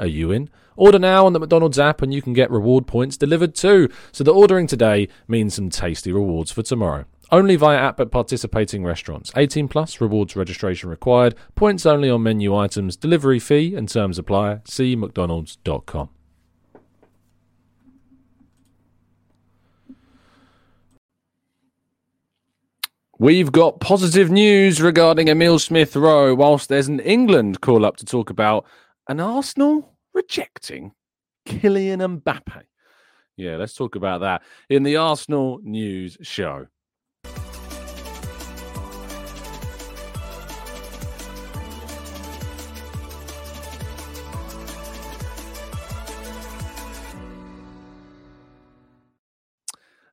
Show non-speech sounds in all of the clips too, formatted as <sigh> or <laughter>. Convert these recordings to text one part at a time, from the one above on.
are you in? Order now on the McDonald's app and you can get reward points delivered too. So the ordering today means some tasty rewards for tomorrow. Only via app at participating restaurants. 18 plus rewards registration required. Points only on menu items. Delivery fee and terms apply. See mcdonalds.com. We've got positive news regarding Emile Smith Rowe, whilst there's an England call up to talk about an Arsenal rejecting Kylian Mbappe. Yeah, let's talk about that in the Arsenal News Show.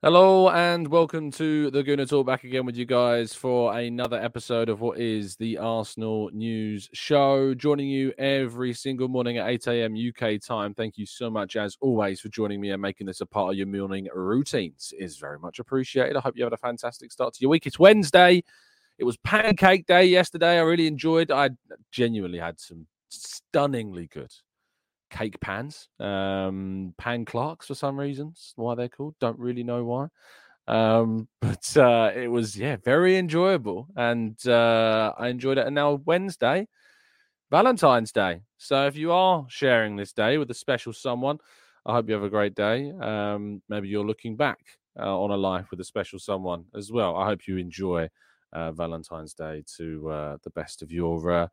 Hello and welcome to the Gooner Talk back again with you guys for another episode of what is the Arsenal News Show. Joining you every single morning at 8 a.m. UK time. Thank you so much, as always, for joining me and making this a part of your morning routines. It is very much appreciated. I hope you had a fantastic start to your week. It's Wednesday. It was Pancake Day yesterday. I really enjoyed. I genuinely had some stunningly good cake pans, um, pan Clarks for some reasons. Why they're called, don't really know why. Um, <laughs> but uh, it was yeah very enjoyable, and uh, I enjoyed it. And now Wednesday, Valentine's Day. So if you are sharing this day with a special someone, I hope you have a great day. Um, maybe you're looking back uh, on a life with a special someone as well. I hope you enjoy uh, Valentine's Day to uh, the best of your uh,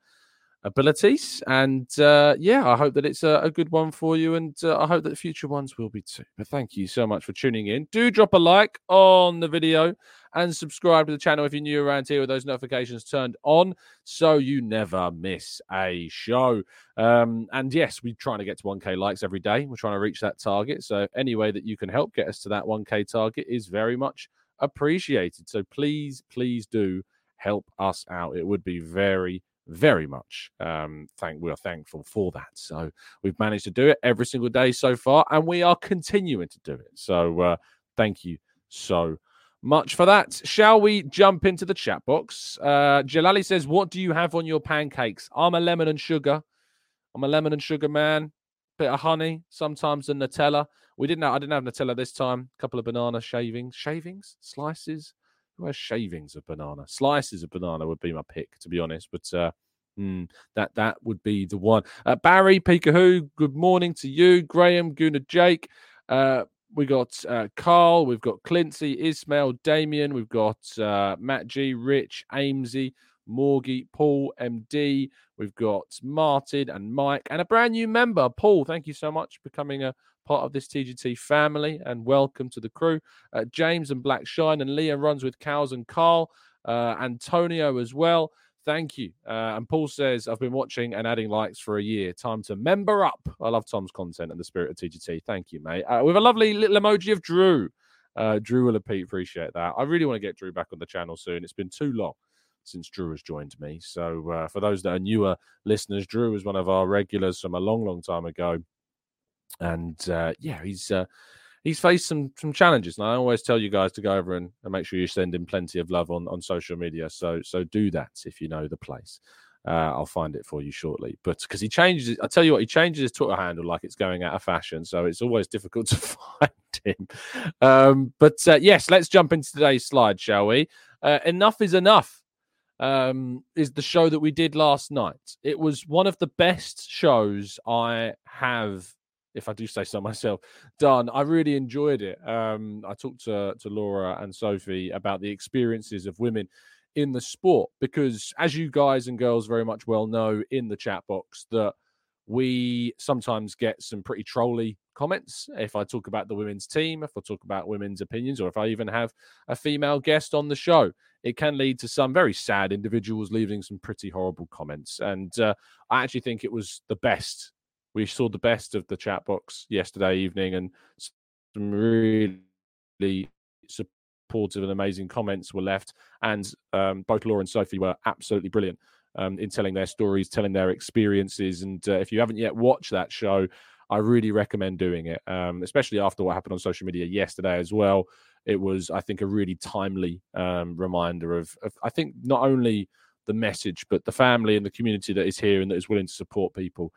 abilities. And uh, yeah, I hope that it's a, a good one for you. And uh, I hope that future ones will be too. But thank you so much for tuning in. Do drop a like on the video and subscribe to the channel if you're new around here with those notifications turned on so you never miss a show. Um, and yes, we're trying to get to 1K likes every day. We're trying to reach that target. So any way that you can help get us to that 1K target is very much appreciated. So please, please do help us out. It would be very, very much um, thank we are thankful for that. So we've managed to do it every single day so far and we are continuing to do it. So uh, thank you so much for that. Shall we jump into the chat box? Uh, jalali says what do you have on your pancakes? I'm a lemon and sugar. I'm a lemon and sugar man. Bit of honey sometimes the nutella. We didn't have, i didn't have nutella this time. A couple of banana shavings shavings? Slices has shavings of banana? Slices of banana would be my pick, to be honest. But uh, mm, that that would be the one. Uh, Barry Peekahoo, good morning to you. Graham, Guna, Jake. Uh, we got uh, Carl, we've got Clincy, Ismail, Damien, we've got uh, Matt G, Rich, Amesy, Morgie, Paul, MD, we've got Martin and Mike, and a brand new member, Paul. Thank you so much for becoming a part of this TGT family, and welcome to the crew. Uh, James and Black Shine and Leah runs with Cows and Carl, uh, Antonio as well. Thank you. Uh, and Paul says, I've been watching and adding likes for a year. Time to member up. I love Tom's content and the spirit of TGT. Thank you, mate. Uh, with a lovely little emoji of Drew. Uh, Drew will appreciate that. I really want to get Drew back on the channel soon. It's been too long since Drew has joined me. So, uh, for those that are newer listeners, Drew was one of our regulars from a long, long time ago and uh, yeah, he's uh, he's faced some some challenges. And I always tell you guys to go over and, and, make sure you send him plenty of love on on social media. So so do that if you know the place. Uh, I'll find it for you shortly. But because he changes, I tell you what, he changes his Twitter handle like it's going out of fashion, so it's always difficult <laughs> to find him. Um, but uh, yes, let's jump into today's slide, shall we? Uh, enough is enough. Um, is the show that we did last night. It was one of the best shows I have if I do say so myself, done. I really enjoyed it. Um, I talked to, to Laura and Sophie about the experiences of women in the sport because, as you guys and girls very much well know in the chat box, that we sometimes get some pretty trolly comments if I talk about the women's team, if I talk about women's opinions, or if I even have a female guest on the show. It can lead to some very sad individuals leaving some pretty horrible comments. And uh, I actually think it was the best. We saw the best of the chat box yesterday evening and some really supportive and amazing comments were left. And um, both Laura and Sophie were absolutely brilliant. Um, in telling their stories, telling their experiences. And uh, if you haven't yet watched that show, I really recommend doing it, um, especially after what happened on social media yesterday as well. It was, I think, a really timely um, reminder of, of, I think, not only the message, but the family and the community that is here and that is willing to support people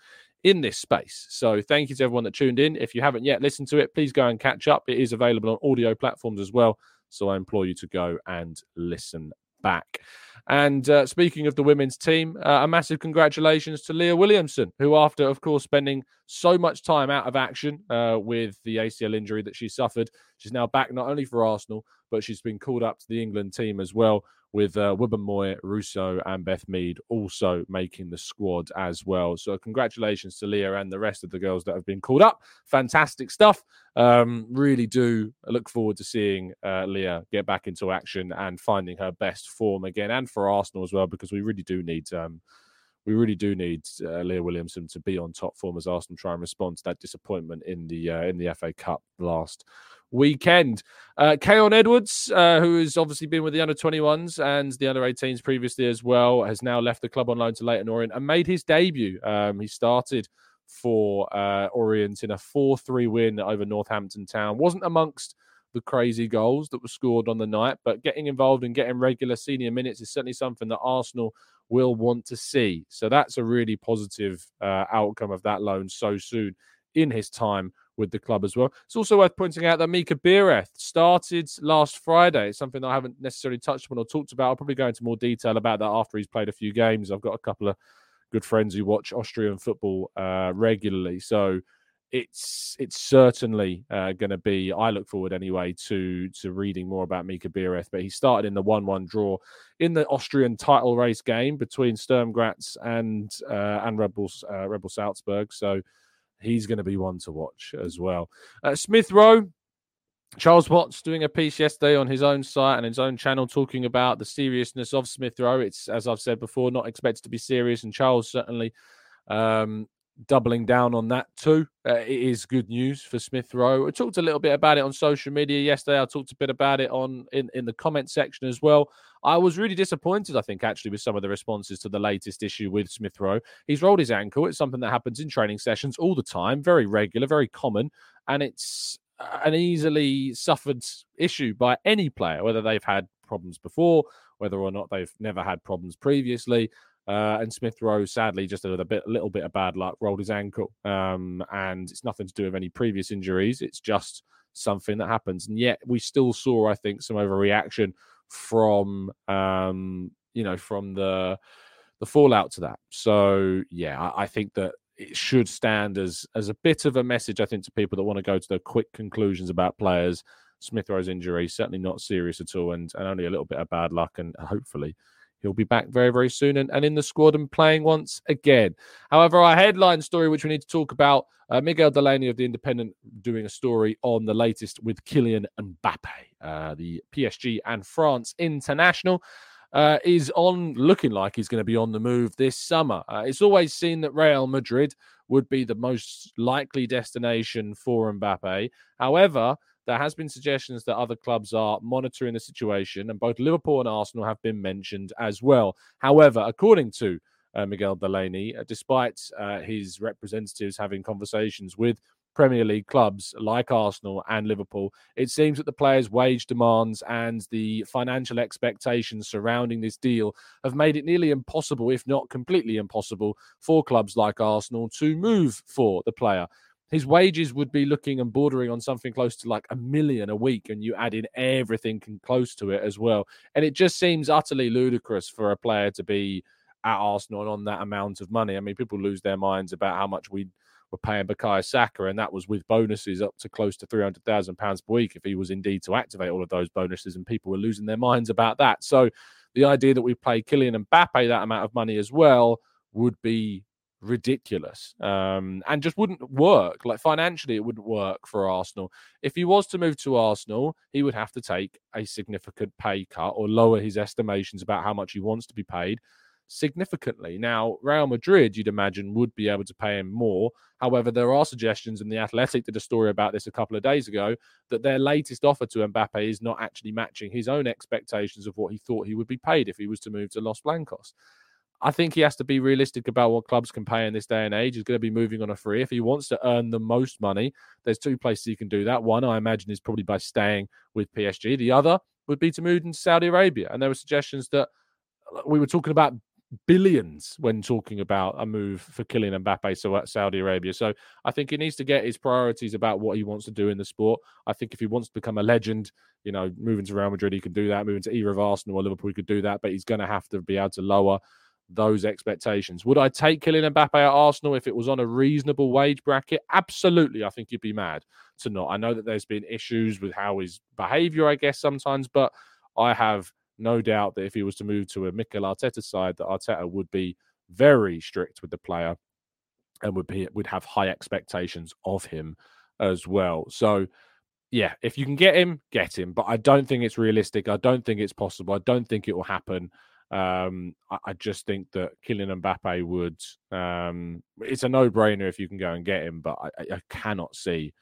in this space. So thank you to everyone that tuned in. If you haven't yet listened to it, please go and catch up. It is available on audio platforms as well. So I implore you to go and listen back. And uh, speaking of the women's team, uh, a massive congratulations to Leah Williamson, who, after, of course, spending so much time out of action uh, with the ACL injury that she suffered, she's now back not only for Arsenal, but she's been called up to the England team as well with uh, Moy, Russo, and Beth Mead also making the squad as well. So, congratulations to Leah and the rest of the girls that have been called up. Fantastic stuff. Um, really do look forward to seeing uh, Leah get back into action and finding her best form again, and for Arsenal as well, because we really do need. Um, we really do need uh, Leah Williamson to be on top form as Arsenal try and respond to that disappointment in the uh, in the FA Cup last weekend. Uh, Khayon Edwards, uh, who has obviously been with the under 21s and the under 18s previously as well, has now left the club on loan to Leyton Orient and made his debut. Um, he started for uh, Orient in a 4 3 win over Northampton Town. Wasn't amongst the crazy goals that were scored on the night, but getting involved and getting regular senior minutes is certainly something that Arsenal will want to see. So that's a really positive uh, outcome of that loan so soon in his time with the club as well. It's also worth pointing out that Mika Biereth started last Friday. It's something I haven't necessarily touched on or talked about. I'll probably go into more detail about that after he's played a few games. I've got a couple of good friends who watch Austrian football uh, regularly, so it's it's certainly uh, going to be. I look forward anyway to to reading more about Mika Biereth. But he started in the one-one draw in the Austrian title race game between Sturm Graz and uh, and Rebels uh, Red Bull Salzburg. So he's going to be one to watch as well. Uh, Smith Rowe, Charles Watts doing a piece yesterday on his own site and his own channel talking about the seriousness of Smith Rowe. It's, as I've said before, not expected to be serious, and Charles certainly um, doubling down on that too. Uh, it is good news for Smith Rowe. I talked a little bit about it on social media yesterday. I talked a bit about it on in, in the comment section as well. I was really disappointed, I think, actually, with some of the responses to the latest issue with Smith Rowe. He's rolled his ankle. It's something that happens in training sessions all the time, very regular, very common, and it's an easily suffered issue by any player, whether they've had problems before, whether or not they've never had problems previously. Uh, and Smith Rowe, sadly, just a, bit, little bit of bad luck, rolled his ankle, um, and it's nothing to do with any previous injuries. It's just something that happens, and yet we still saw, I think, some overreaction from, um, you know, from the the fallout to that. So yeah, I, I think that it should stand as as a bit of a message, I think, to people that want to go to the quick conclusions about players. Smith Rowe's injury certainly not serious at all, and, and only a little bit of bad luck, and hopefully He'll be back very, very soon and, and in the squad and playing once again. However, our headline story, which we need to talk about, uh, Miguel Delaney of The Independent doing a story on the latest with Kylian Mbappe, uh, the PSG and France international. Uh, is on looking like he's going to be on the move this summer. Uh, it's always seen that Real Madrid would be the most likely destination for Mbappe. However, there has been suggestions that other clubs are monitoring the situation, and both Liverpool and Arsenal have been mentioned as well. However, according to uh, Miguel Delaney, uh, despite uh, his representatives having conversations with Premier League clubs like Arsenal and Liverpool, it seems that the players' wage demands and the financial expectations surrounding this deal have made it nearly impossible, if not completely impossible, for clubs like Arsenal to move for the player his wages would be looking and bordering on something close to like a million a week, and you add in everything close to it as well. And it just seems utterly ludicrous for a player to be at Arsenal on that amount of money. I mean, people lose their minds about how much we were paying Bukayo Saka, and that was with bonuses up to close to three hundred thousand pounds per week if he was indeed to activate all of those bonuses, and people were losing their minds about that. So the idea that we play Kylian Mbappe that amount of money as well would be ridiculous um, and just wouldn't work. Like financially, it wouldn't work for Arsenal. If he was to move to Arsenal, he would have to take a significant pay cut or lower his estimations about how much he wants to be paid significantly. Now, Real Madrid, you'd imagine, would be able to pay him more. However, there are suggestions, and the Athletic did a story about this a couple of days ago, that their latest offer to Mbappe is not actually matching his own expectations of what he thought he would be paid if he was to move to Los Blancos. I think he has to be realistic about what clubs can pay in this day and age. He's going to be moving on a free. If he wants to earn the most money, there's two places he can do that. One, I imagine, is probably by staying with PSG. The other would be to move into Saudi Arabia. And there were suggestions that uh, we were talking about billions when talking about a move for Kylian Mbappe so at Saudi Arabia. So I think he needs to get his priorities about what he wants to do in the sport. I think if he wants to become a legend, you know, moving to Real Madrid, he can do that. Moving to either of Arsenal or Liverpool, he could do that. But he's going to have to be able to lower those expectations. Would I take Kylian Mbappe at Arsenal if it was on a reasonable wage bracket? Absolutely. I think you'd be mad to not. I know that there's been issues with how his behavior, I guess, sometimes, but I have no doubt that if he was to move to a Mikel Arteta side, that Arteta would be very strict with the player and would be would have high expectations of him as well. So yeah, if you can get him, get him. But I don't think it's realistic. I don't think it's possible. I don't think it will happen. Um, I, I, just think that Kylian Mbappe would. Um, it's a no-brainer if you can go and get him, but I, I cannot see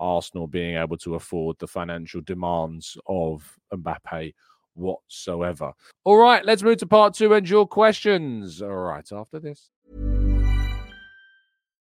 Arsenal being able to afford the financial demands of Mbappe whatsoever. All right, let's move to part two and your questions. All right, after this.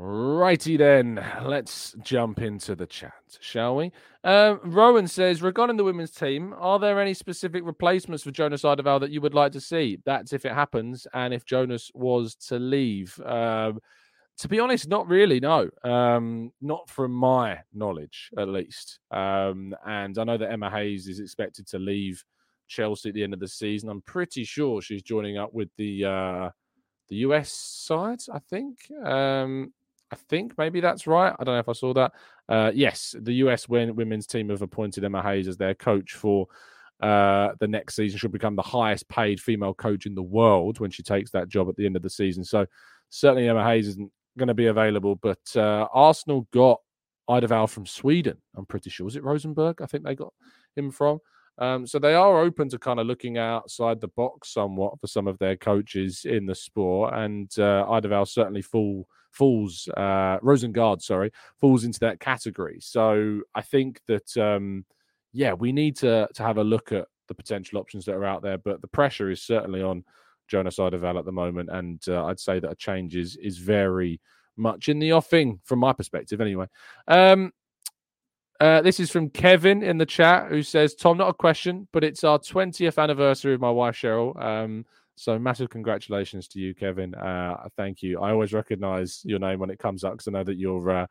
Righty then, let's jump into the chat, shall we? Um, Rowan says, regarding the women's team, are there any specific replacements for Jonas Eidevall that you would like to see? That's if it happens, and if Jonas was to leave. Um, to be honest, not really. No, um, not from my knowledge, at least. Um, and I know that Emma Hayes is expected to leave Chelsea at the end of the season. I'm pretty sure she's joining up with the uh, the US side. I think. Um, I think maybe that's right. I don't know if I saw that. Uh, yes, the US women's team have appointed Emma Hayes as their coach for uh, the next season. She'll become the highest paid female coach in the world when she takes that job at the end of the season. So certainly Emma Hayes isn't going to be available. But uh, Arsenal got Eidevall from Sweden. I'm pretty sure. Was it Rosenberg? I think they got him from. Um, so they are open to kind of looking outside the box somewhat for some of their coaches in the sport, and uh, Eidevall certainly fall falls uh, Rosengard, sorry, falls into that category. So I think that um, yeah, we need to to have a look at the potential options that are out there, but the pressure is certainly on Jonas Eidevall at the moment, and uh, I'd say that a change is is very much in the offing from my perspective, anyway. Um, uh, this is from Kevin in the chat who says, Tom, not a question, but it's our 20th anniversary of my wife, Cheryl. Um, so massive congratulations to you, Kevin. Uh, thank you. I always recognize your name when it comes up because I know that you're uh,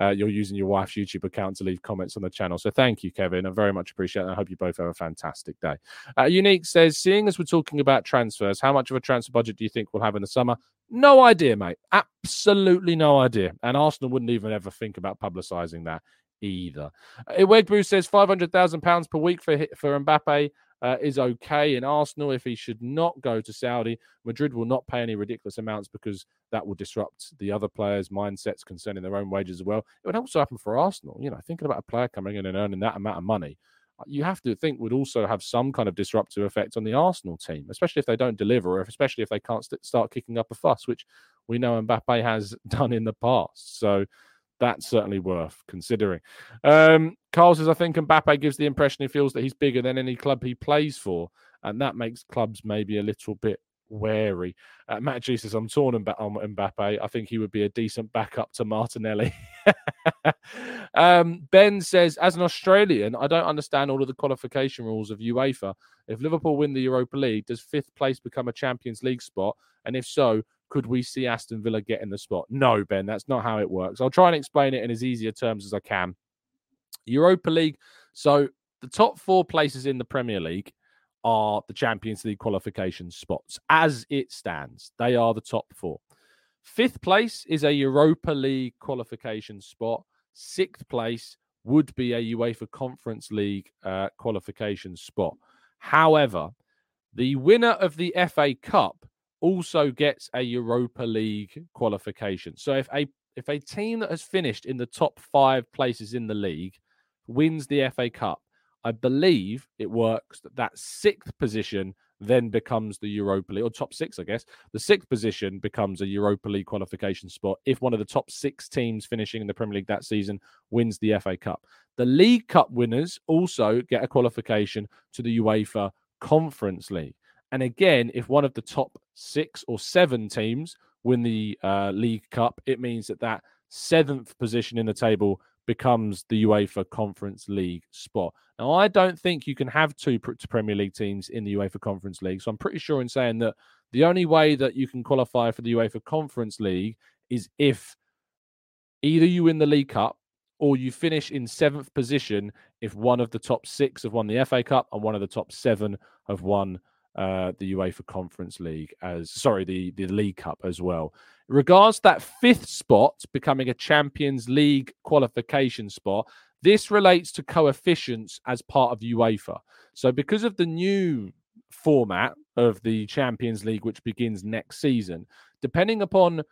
uh, you're using your wife's YouTube account to leave comments on the channel. So thank you, Kevin. I very much appreciate it. I hope you both have a fantastic day. Uh, Unique says, seeing as we're talking about transfers, how much of a transfer budget do you think we'll have in the summer? No idea, mate. Absolutely no idea. And Arsenal wouldn't even ever think about publicising that either. Uh, says £500,000 per week for, for Mbappe uh, is okay in Arsenal. If he should not go to Saudi, Madrid will not pay any ridiculous amounts because that will disrupt the other players' mindsets concerning their own wages as well. It would also happen for Arsenal. You know, thinking about a player coming in and earning that amount of money, uh, you have to think would also have some kind of disruptive effect on the Arsenal team, especially if they don't deliver, or especially if they can't st- start kicking up a fuss, which we know Mbappe has <laughs> done in the past. So that's certainly worth considering. Um, Carl says, I think Mbappe gives the impression he feels that he's bigger than any club he plays for, and that makes clubs maybe a little bit wary. Uh, Matt G says, I'm torn on Mbappe. I think he would be a decent backup to Martinelli. <laughs> um, ben says, as an Australian, I don't understand all of the qualification rules of UEFA. If Liverpool win the Europa League, does fifth place become a Champions League spot? And if so, could we see Aston Villa get in the spot? No, Ben, that's not how it works. I'll try and explain it in as easier terms as I can. Europa League. So the top four places in the Premier League are the Champions League qualification spots. As it stands, they are the top four. Fifth place is a Europa League qualification spot. Sixth place would be a UEFA Conference League uh, qualification spot. However, the winner of the FA Cup also gets a Europa League qualification. So if a if a team that has finished in the top five places in the league wins the FA Cup, I believe it works that that sixth position then becomes the Europa League, or top six, I guess. The sixth position becomes a Europa League qualification spot if one of the top six teams finishing in the Premier League that season wins the FA Cup. The League Cup winners also get a qualification to the UEFA Conference League. And again, if one of the top six or seven teams win the uh, League Cup, it means that that seventh position in the table becomes the UEFA Conference League spot. Now, I don't think you can have two Premier League teams in the UEFA Conference League. So I'm pretty sure in saying that the only way that you can qualify for the UEFA Conference League is if either you win the League Cup or you finish in seventh position if one of the top six have won the FA Cup and one of the top seven have won uh, the UEFA Conference League as sorry the the League Cup as well. Regards that fifth spot becoming a Champions League qualification spot, this relates to coefficients as part of UEFA. So because of the new format of the Champions League, which begins next season, depending upon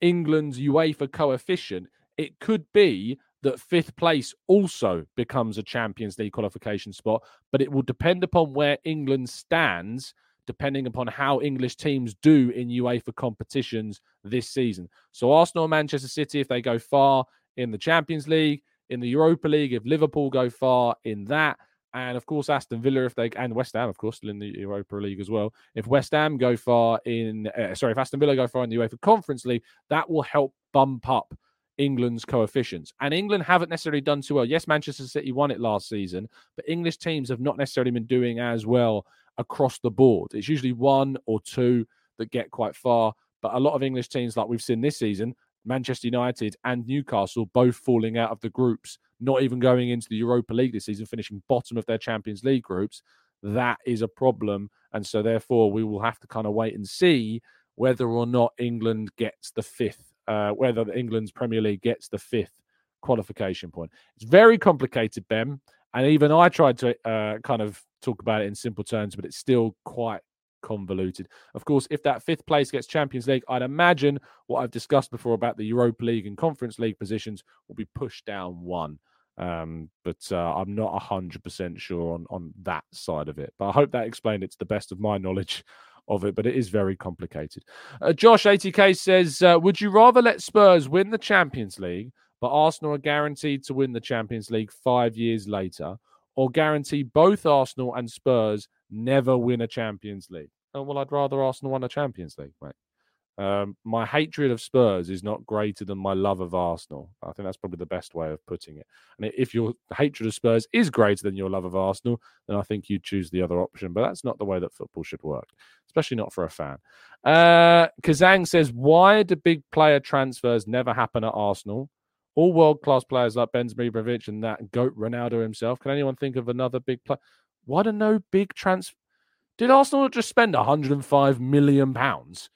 England's UEFA coefficient, it could be that fifth place also becomes a Champions League qualification spot, but it will depend upon where England stands, depending upon how English teams do in UEFA competitions this season. So, Arsenal and Manchester City, if they go far in the Champions League, in the Europa League, if Liverpool go far in that, and of course Aston Villa if they and West Ham of course still in the Europa League as well. If West Ham go far in uh, sorry if Aston Villa go far in the UEFA Conference League, that will help bump up England's coefficients. And England haven't necessarily done too well. Yes, Manchester City won it last season, but English teams have not necessarily been doing as well across the board. It's usually one or two that get quite far. But a lot of English teams, like we've seen this season, Manchester United and Newcastle both falling out of the groups, not even going into the Europa League this season, finishing bottom of their Champions League groups. That is a problem. And so, therefore, we will have to kind of wait and see whether or not England gets the fifth uh, whether England's Premier League gets the fifth qualification point. It's very complicated, Ben. And even I tried to uh, kind of talk about it in simple terms, but it's still quite convoluted. Of course, if that fifth place gets Champions League, I'd imagine what I've discussed before about the Europa League and Conference League positions will be pushed down one. Um, but uh, I'm not 100% sure on, on that side of it. But I hope that explained it to the best of my knowledge of it, but it is very complicated. Uh, Josh 80k says, uh, Would you rather let Spurs win the Champions League, but Arsenal are guaranteed to win the Champions League five years later, or guarantee both Arsenal and Spurs never win a Champions League? Oh, well, I'd rather Arsenal win a Champions League, mate. Um, my hatred of Spurs is not greater than my love of Arsenal. I think that's probably the best way of putting it. And if your hatred of Spurs is greater than your love of Arsenal, then I think you choose the other option. But that's not the way that football should work, especially not for a fan. Uh, Kazang says, Why do big player transfers never happen at Arsenal? all world class players like Ben Zmigrovic and that goat Ronaldo himself. Can anyone think of another big player? Why do no big transfer? Did Arsenal just spend 105 million pounds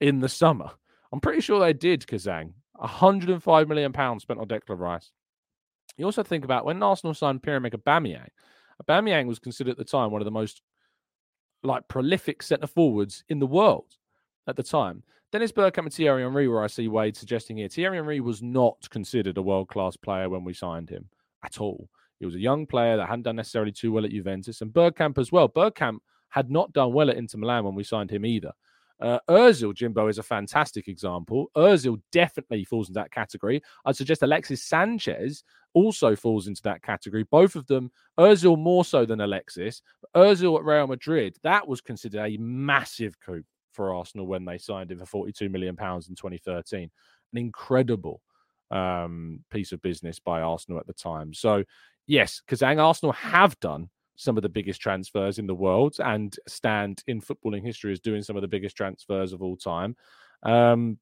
in the summer? I'm pretty sure they did, Kazang. 105 million pounds spent on Declan Rice. You also think about when Arsenal signed Pierre-Emerick Aubameyang. Aubameyang was considered at the time one of the most like prolific centre forwards in the world at the time. Dennis Bergkamp and Thierry Henry, where I see Wade suggesting here, Thierry Henry was not considered a world class player when we signed him at all. He was a young player that hadn't done necessarily too well at Juventus, and Bergkamp as well. Bergkamp had not done well at Inter Milan when we signed him either. Uh, Ozil, Jimbo, is a fantastic example. Ozil definitely falls into that category. I'd suggest Alexis Sanchez also falls into that category. Both of them, Ozil more so than Alexis. Ozil at Real Madrid, that was considered a massive coup for Arsenal when they signed him for 42 million pounds in 2013. An incredible um, piece of business by Arsenal at the time. So, yes, Kazang Arsenal have done some of the biggest transfers in the world and stand in footballing history as doing some of the biggest transfers of all time. Um,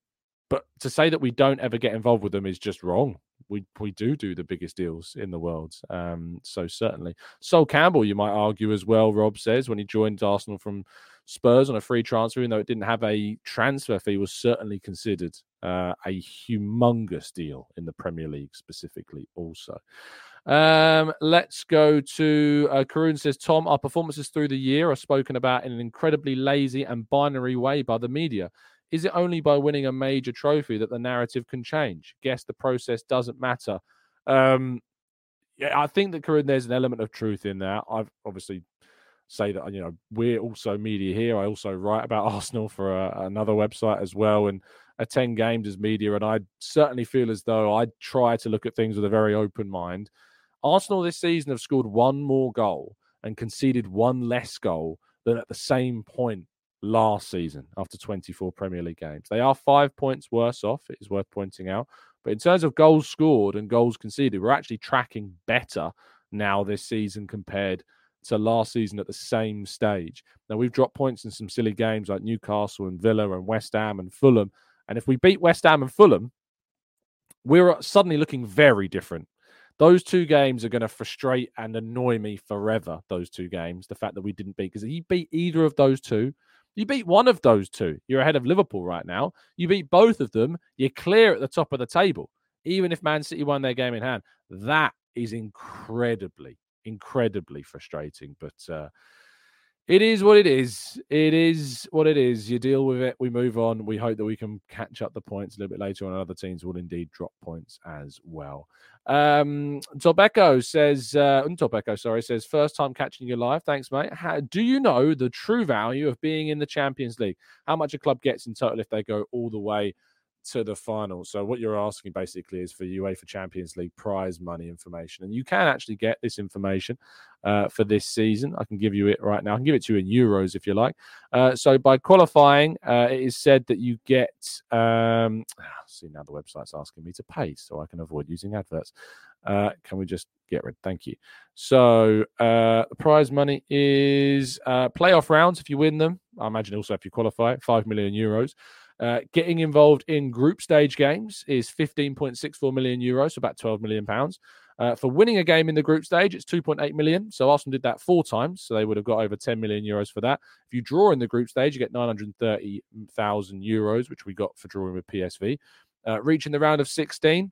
but to say that we don't ever get involved with them is just wrong. We we do do the biggest deals in the world. Um, so certainly, Sol Campbell, you might argue as well. Rob says when he joined Arsenal from Spurs on a free transfer, even though it didn't have a transfer fee, was certainly considered uh, a humongous deal in the Premier League specifically. Also, um, let's go to uh, Karun says, Tom, our performances through the year are spoken about in an incredibly lazy and binary way by the media. Is it only by winning a major trophy that the narrative can change? Guess the process doesn't matter. Um, yeah, I think that Karun, there's an element of truth in that. I've obviously say that you know we're also media here. I also write about <laughs> Arsenal for a, another website as well, and attend games as media. And I certainly feel as though I try to look at things with a very open mind. Arsenal this season have scored one more goal and conceded one less goal than at the same point last season after 24 Premier League games. They are five points worse off, it is worth pointing out. But in terms of goals scored and goals conceded, we're actually tracking better now this season compared to last season at the same stage. Now, we've dropped points in some silly games like Newcastle and Villa and West Ham and Fulham. And if we beat West Ham and Fulham, we're suddenly looking very different those two games are going to frustrate and annoy me forever. Those two games, the fact that we didn't beat, because you beat either of those two, you beat one of those two, you're ahead of Liverpool right now. You beat both of them, you're clear at the top of the table. Even if Man City won their game in hand, that is incredibly, incredibly frustrating. But uh, it is what it is. It is what it is. You deal with it. We move on. We hope that we can catch up the points a little bit later on. Other teams will indeed drop points as well. Um, Tobecco says, uh, Tobecco, sorry, says, first time catching you live. Thanks, mate. How, do you know the true value of being in the Champions League? How much a club gets in total if they go all the way to the final. So what you're asking basically is for UEFA Champions League prize money information, and you can actually get this information uh, for this season. I can give you it right now. I can give it to you in euros if you like. Uh, so by qualifying, uh, it is said that you get. Um, see now the website's asking me to pay, so I can avoid using adverts. Uh, can we just get rid? Thank you. So uh, the prize money is uh, playoff rounds if you win them. I imagine also if you qualify, five million euros. Uh, getting involved in group stage games is 15.64 million euros, so about 12 million pounds. Uh, for winning a game in the group stage, it's 2.8 million. So Arsenal did that four times, so they would have got over 10 million euros for that. If you draw in the group stage, you get 930,000 euros, which we got for drawing with PSV. Uh, reaching the round of 16,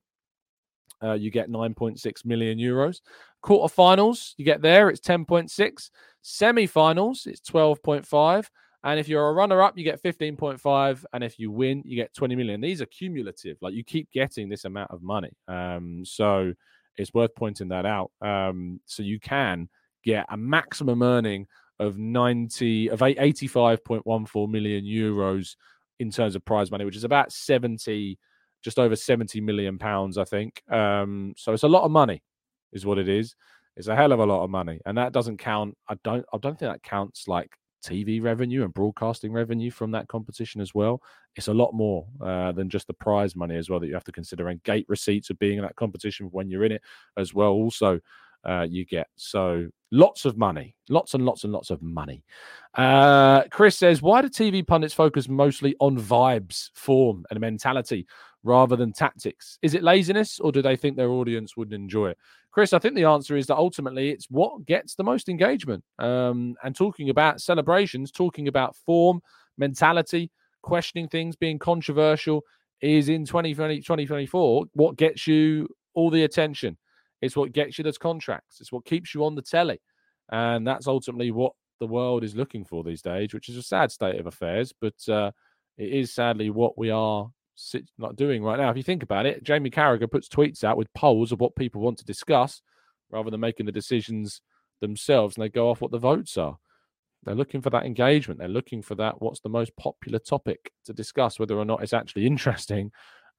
uh, you get 9.6 million euros. Quarterfinals, you get there, it's 10.6. Semi-finals, it's 12.5. And if you're a runner up, you get 15.5. And if you win, you get 20 million. These are cumulative. Like you keep getting this amount of money. Um, so it's worth pointing that out. Um, so you can get a maximum earning of 90 of 85.14 million euros in terms of prize money, which is about 70, just over 70 million pounds, I think. Um, so it's a lot of money, is what it is. It's a hell of a lot of money, and that doesn't count. I don't. I don't think that counts like TV revenue and broadcasting revenue from that competition as well. It's a lot more uh, than just the prize money as well that you have to consider, and gate receipts of being in that competition when you're in it as well. Also, uh, you get so lots of money, lots and lots and lots of money. Uh, Chris says, why do TV pundits focus mostly on vibes, form, and mentality rather than tactics? Is it laziness or do they think their audience would enjoy it? Chris, I think the answer is that ultimately it's what gets the most engagement. Um, and talking about celebrations, talking about form, mentality, questioning things, being controversial is in 2020, 2024 what gets you all the attention. It's what gets you those contracts. It's what keeps you on the telly. And that's ultimately what the world is looking for these days, which is a sad state of affairs. But uh, it is sadly what we are not doing right now. If you think about it, Jamie Carragher puts tweets out with polls of what people want to discuss rather than making the decisions themselves, and they go off what the votes are. They're looking for that engagement. They're looking for that. What's the most popular topic to discuss? Whether or not it's actually <laughs> interesting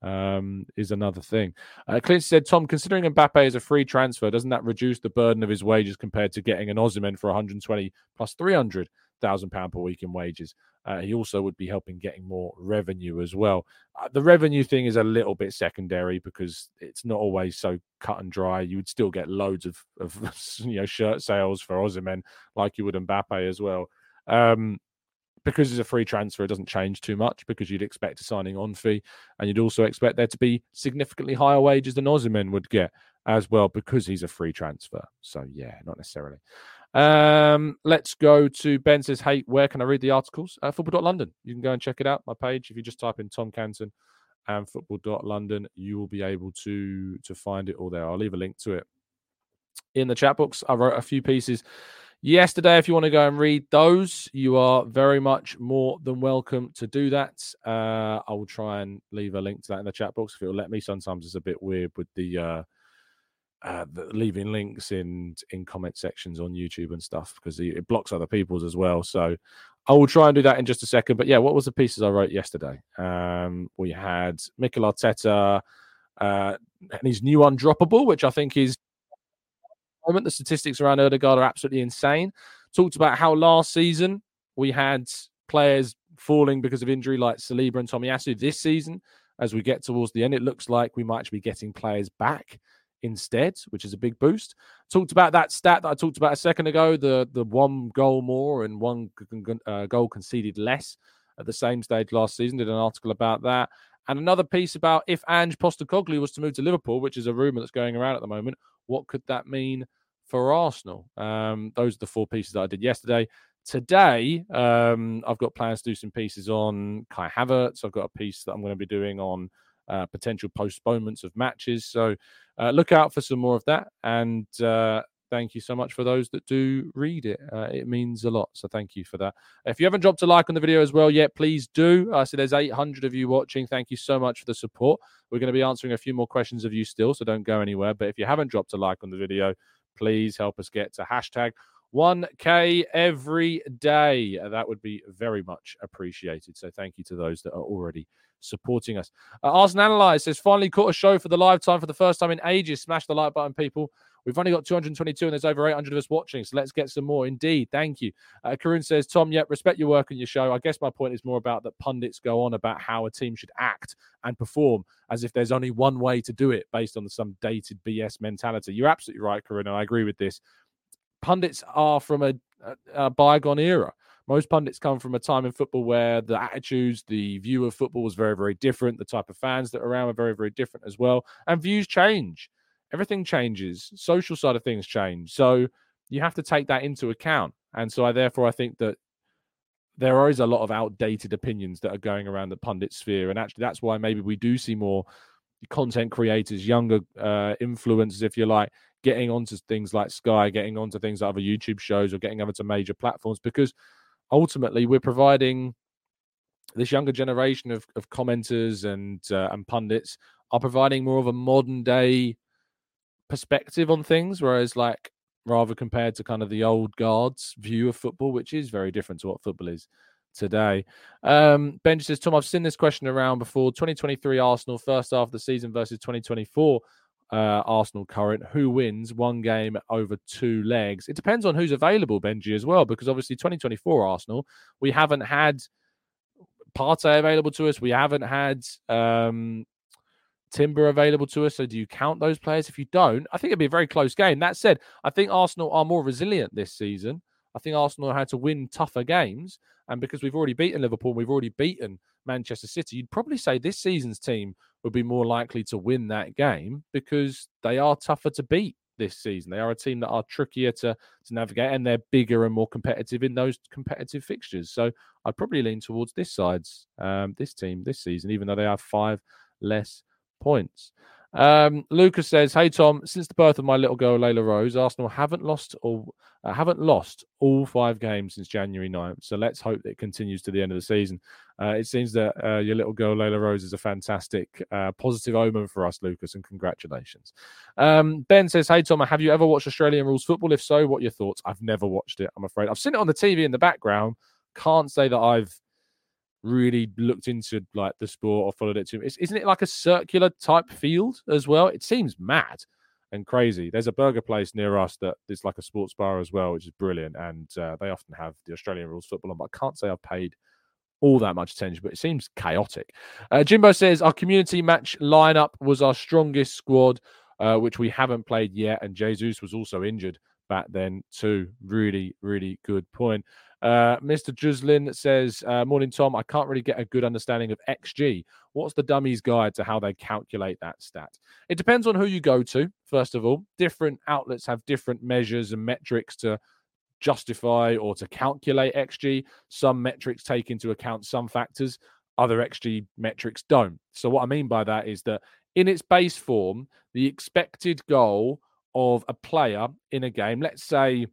um, is another thing. Uh, Clint said, Tom, considering Mbappe is a free transfer, doesn't that reduce the burden of his wages compared to getting an Osimhen for 120 plus 300 thousand pound per week in wages? Uh, he also would be helping getting more revenue as well. Uh, the revenue thing is a little bit secondary because it's not always so cut and dry. You would still get loads of, of <laughs> you know shirt sales for Osimhen like you would Mbappe as well. Um, because it's a free transfer, it doesn't change too much because you'd expect a signing on fee, and you'd also expect there to be significantly higher wages than Osimhen would get as well because he's a free transfer. So yeah, not necessarily. Um, let's go to Ben says, Hey, where can I read the articles? Uh, football.london. You can go and check it out. My page. If you just type in Tom Canton and football.london, you will be able to to find it all there. I'll leave a link to it in the chat box. I wrote a few pieces yesterday. If you want to go and read those, you are very much more than welcome to do that. Uh, I will try and leave a link to that in the chat box if it will let me. Sometimes it's a bit weird with the uh, uh, leaving links in in comment sections on YouTube and stuff because it blocks other people's as well. So I will try and do that in just a second. But yeah, what was the pieces I wrote yesterday? Um, we had Mikel Arteta uh, and his new undroppable, which I think is moment. The statistics around Odegaard are absolutely insane. Talked about how last season we had players falling because of injury like Saliba and Tomiyasu. This season, as we get towards the end, it looks like we might be getting players back instead, which is a big boost. Talked about that stat that I talked about a second ago the the one goal more and one uh, goal conceded less at the same stage last season. Did an article about that. And another piece about if Ange Postecoglou was to move to Liverpool, which is a rumor that's going around at the moment, what could that mean for Arsenal? Um, those are the four pieces that I did yesterday. Today, um, I've got plans to do some pieces on Kai Havertz. I've got a piece that I'm going to be doing on uh, potential postponements of matches. So uh, look out for some more of that. And uh, thank you so much for those that do read it. Uh, it means a lot. So thank you for that. If you haven't dropped a like on the video as well yet, please do. Uh, so there's 800 of you watching. Thank you so much for the support. We're going to be answering a few more questions of you still, so don't go anywhere. But if you haven't dropped a like on the video, please help us get to hashtag 1K every day. That would be very much appreciated. So thank you to those that are already supporting us. Uh, Arsenal Analyze says, finally caught a show for the live time for the first time in ages. Smash the like button, people. We've only got 222 and there's over 800 of us watching, so let's get some more. Indeed, thank you. Uh, Karun says, Tom, yep, respect your work and your show. I guess my point is more about that pundits go on about how a team should act and perform as if there's only one way to do it based on some dated BS mentality. You're absolutely right, Karun, and I agree with this. Pundits are from a, a, bygone era most pundits come from a time in football where the attitudes, the view of football was very, very different. The type of fans that are around were very, very different as well. And views change. Everything changes. Social side of things change. So you have to take that into account. And so I therefore I think that there is a lot of outdated opinions that are going around the pundit sphere. And actually that's why maybe we do see more content creators, younger uh, influencers, if you like, getting onto things like Sky, getting onto things like other YouTube shows or getting over to major platforms because ultimately we're providing this younger generation of, of commenters and uh, and pundits are providing more of a modern day perspective on things, whereas like rather compared to kind of the old guards view of football, which is very different to what football is today. Um, says, Tom, I've seen this question around before. 2023 Arsenal first half of the season versus 2024 uh, Arsenal current. Who wins one game over two legs? It depends on who's available, Benji, as well, because obviously 2024 Arsenal, we haven't had Partey available to us. We haven't had um, Timber available to us. So do you count those players? If you don't, I think it'd be a very close game. That said, I think Arsenal are more resilient this season. I think Arsenal had to win tougher games. And because we've already beaten Liverpool, we've already beaten Manchester City, you'd probably say this season's team would be more likely to win that game because they are tougher to beat this season. They are a team that are trickier to, to navigate and they're bigger and more competitive in those competitive fixtures. So I'd probably lean towards this side's um, this team this season, even though they have five less points. Um, Lucas says, "Hey Tom, since the birth of my little girl Layla Rose, Arsenal haven't lost or uh, haven't lost all five games since January 9th. So let's hope that it continues to the end of the season. Uh, it seems that uh, your little girl Layla Rose is a fantastic uh, positive omen for us, Lucas, and congratulations." Um, ben says, "Hey Tom, have you ever watched Australian rules football? If so, what are your thoughts? I've never watched it. I'm afraid I've seen it on the TV in the background. Can't say that I've." Really looked into like the sport or followed it too. Isn't it like a circular type field as well? It seems mad and crazy. There's a burger place near us that is like a sports bar as well, which is brilliant, and uh, they often have the Australian rules football on. But I can't say I've paid all that much attention, but it seems chaotic. Uh, Jimbo says our community match lineup was our strongest squad, uh, which we haven't played yet, and Jesus was also injured back then too. Really, really good point. Uh, Mr. Juslin says, uh, Morning, Tom. I can't really get a good understanding of XG. What's the dummy's guide to how they calculate that stat? It depends on who you go to, first of all. Different outlets have different measures and metrics to justify or to calculate XG. Some metrics take into account some factors, other XG metrics don't. So, what I mean by that is that in its base form, the expected goal of a player in a game, let's say,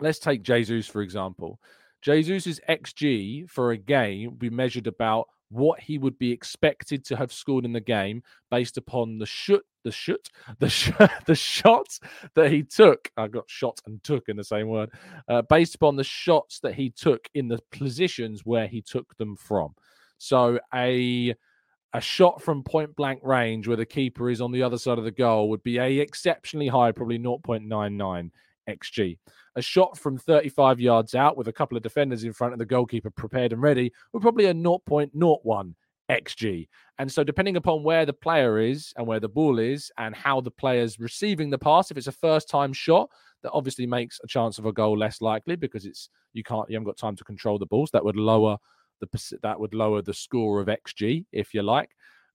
let's take Jesus for example. Jesus's XG for a game we measured about what he would be expected to have scored in the game based upon the shoot, the shoot, <laughs> the sh- the shots that he took. I got shot and took in the same word. Uh, based upon the shots that he took in the positions where he took them from. So a a shot from point blank range where the keeper is on the other side of the goal would be a exceptionally high, probably 0.99 xg. A shot from 35 yards out with a couple of defenders in front of the goalkeeper prepared and ready would probably a 0.01 xg. And so, depending upon where the player is and where the ball is and how the player's receiving the pass, if it's a first time shot, that obviously makes a chance of a goal less likely because it's you can't you haven't got time to control the balls. That would lower the that would lower the score of xg if you like.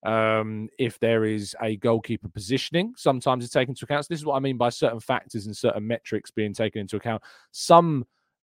Um, if there is a goalkeeper positioning, sometimes it's taken into account. So this is what I mean by certain factors and certain metrics being taken into account. Some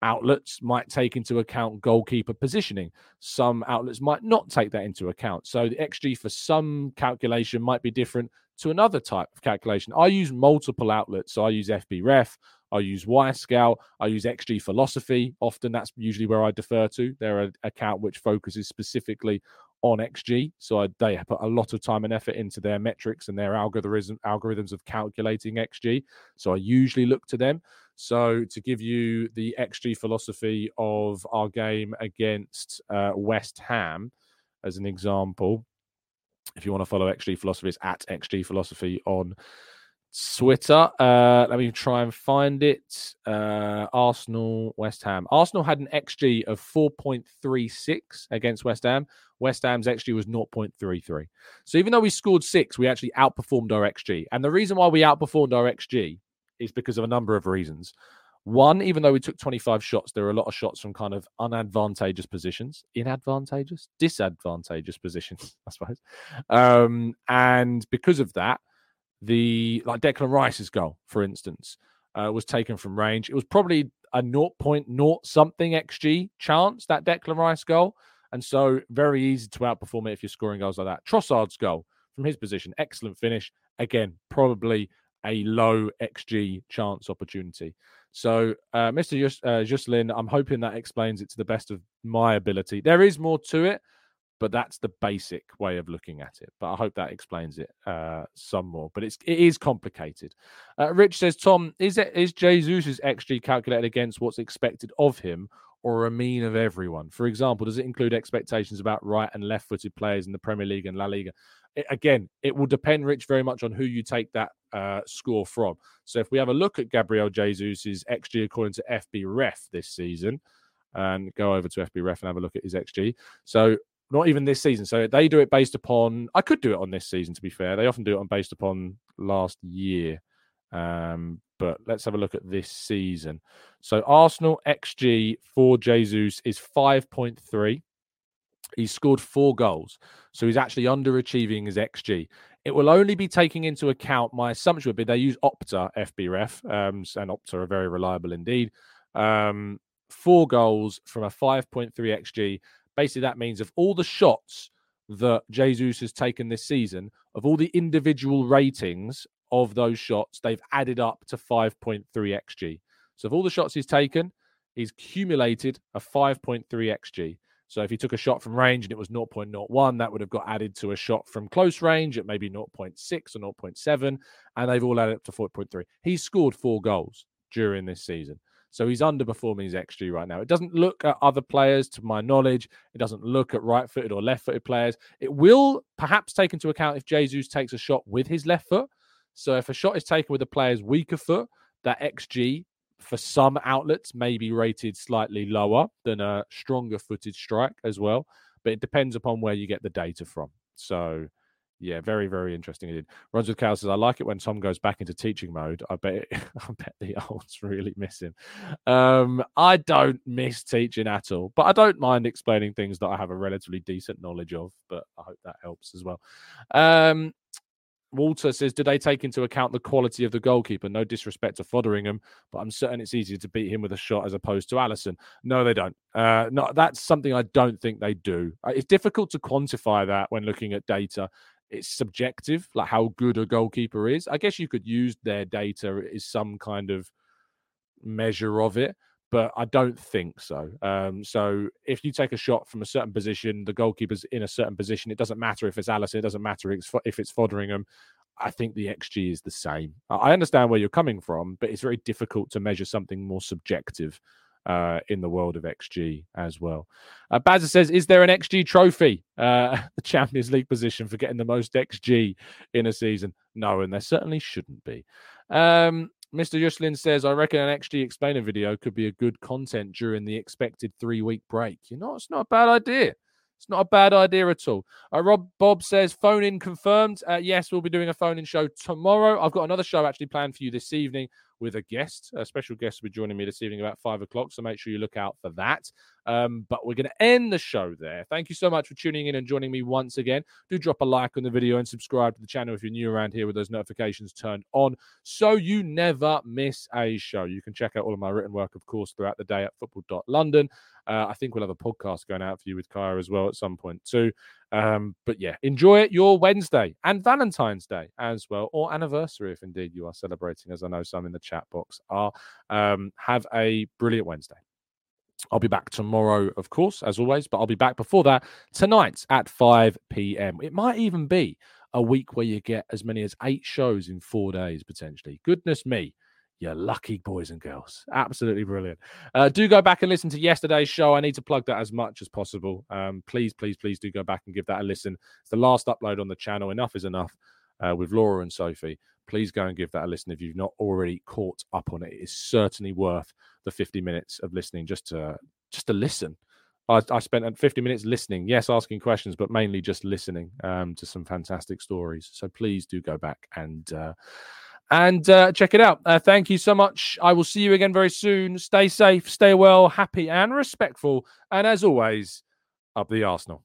outlets might take into account goalkeeper positioning. Some outlets might not take that into account. So the XG for some calculation might be different to another type of calculation. I use multiple outlets. So I use FBref, I use Y Wyscout, I use XG Philosophy. Often that's usually where I defer to. They're an account which focuses specifically on XG. So I, they put a lot of time and effort into their metrics and their algorithm, algorithms of calculating XG. So I usually look to them. So to give you the XG philosophy of our game against uh, West Ham as an example, if you want to follow XG philosophy, it's at XG philosophy on Twitter. Uh, let me try and find it. Uh, Arsenal, West Ham. Arsenal had an XG of 4.36 against West Ham. West Ham's XG was 0.33. So even though we scored six, we actually outperformed our XG. And the reason why we outperformed our XG is because of a number of reasons. One, even though we took 25 shots, there were a lot of shots from kind of unadvantageous positions, inadvantageous, disadvantageous positions, <laughs> I suppose. Um, and because of that, the like Declan Rice's goal, for instance, uh, was taken from range. It was probably a 0.0 something XG chance that Declan Rice goal, and so very easy to outperform it if you're scoring goals like that. Trossard's goal from his position, excellent finish. Again, probably a low XG chance opportunity. So, uh, Mr. Just, uh, I'm hoping that explains it to the best of my ability. There is more to it, but that's the basic way of looking at it. But I hope that explains it uh, some more. But it's it is complicated. Uh, Rich says, Tom, is it is Jesus' XG calculated against what's expected of him, or a mean of everyone? For example, does it include expectations about right and left-footed players in the Premier League and La Liga? It, again, it will depend, Rich, very much on who you take that uh, score from. So if we have a look at Gabriel Jesus' XG according to FBref this season, and go over to FBref and have a look at his XG. So not even this season. So they do it based upon. I could do it on this season. To be fair, they often do it on based upon last year. Um, but let's have a look at this season. So Arsenal XG for Jesus is 5.3. He's scored four goals. So he's actually underachieving his XG. It will only be taking into account my assumption would be they use Opta FBref, um, and Opta are very reliable indeed. Um, four goals from a 5.3 XG. Basically, that means of all the shots that Jesus has taken this season, of all the individual ratings of those shots, they've added up to 5.3 XG. So, of all the shots he's taken, he's accumulated a 5.3 XG. So, if he took a shot from range and it was 0.01, that would have got added to a shot from close range at maybe 0.6 or 0.7, and they've all added up to 4.3. He's scored four goals during this season. So he's underperforming his XG right now. It doesn't look at other players, to my knowledge. It doesn't look at right footed or left footed players. It will perhaps take into account if Jesus takes a shot with his left foot. So if a shot is taken with a player's weaker foot, that XG for some outlets may be rated slightly lower than a stronger footed strike as well. But it depends upon where you get the data from. So yeah, very, very interesting indeed. Runs with Cal says, I like it when Tom goes back into teaching mode. I bet <laughs> I bet the olds really miss him. Um, I don't miss teaching at all, but I don't mind explaining things that I have a relatively decent knowledge of, but I hope that helps as well. Um, Walter says, "Do they take into account the quality of the goalkeeper? No disrespect to Foderingham, but I'm certain it's easier to beat him with a shot as opposed to Alisson. No, they don't. Uh, no, that's something I don't think they do. Uh, it's difficult to quantify that when looking at data it's subjective, like how good a goalkeeper is. I guess you could use their data as some kind of measure of it, but I don't think so. Um, so if you take a shot from a certain position, the goalkeeper's in a certain position. It doesn't matter if it's Alisson. It doesn't matter if it's, if it's. I think the XG is the same. I understand where you're coming from, but it's very difficult to measure something more subjective uh, in the world of XG as well. Uh, Bazza says, "Is there an XG trophy, uh, <laughs> the Champions League position for getting the most XG in a season?" No, and there certainly shouldn't be. Um, Mr. Yuslin says, "I reckon an XG explainer video could be a good content during the expected three-week break. You know, it's not a bad idea." It's not a bad idea at all. Uh, Rob Bob says phone in confirmed. Uh, yes, we'll be doing a phone in show tomorrow. I've got another show actually planned for you this evening with a guest. A special guest will be joining me this evening about five o'clock. So make sure you look out for that. Um, but we're going to end the show there. Thank you so much for tuning in and joining me once again. Do drop a like on the video and subscribe to the channel if you're new around here with those notifications turned on so you never miss a show. You can check out all of my written work, of course, throughout the day at football.london. Uh, I think we'll have a podcast going out for you with Kaya as well at some point too. Um, but yeah, enjoy it your Wednesday and Valentine's Day as well, or anniversary if indeed you are celebrating, as I know some in the chat box are. Um, have a brilliant Wednesday. I'll be back tomorrow, of course, as always, but I'll be back before that tonight at 5 p.m. It might even be a week where you get as many as eight shows in four days, potentially. Goodness me. You're lucky boys and girls. Absolutely brilliant. Uh, do go back and listen to yesterday's show. I need to plug that as much as possible. Um, please, please, please do go back and give that a listen. It's the last upload on the channel. Enough is enough uh, with Laura and Sophie. Please go and give that a listen if you've not already caught up on it. It is certainly worth the 50 minutes of listening just to just to listen. I, I spent 50 minutes listening, yes, asking questions, but mainly just listening um, to some fantastic stories. So please do go back and uh, and uh, check it out. Uh, thank you so much. I will see you again very soon. Stay safe, stay well, happy, and respectful. And as always, up the Arsenal.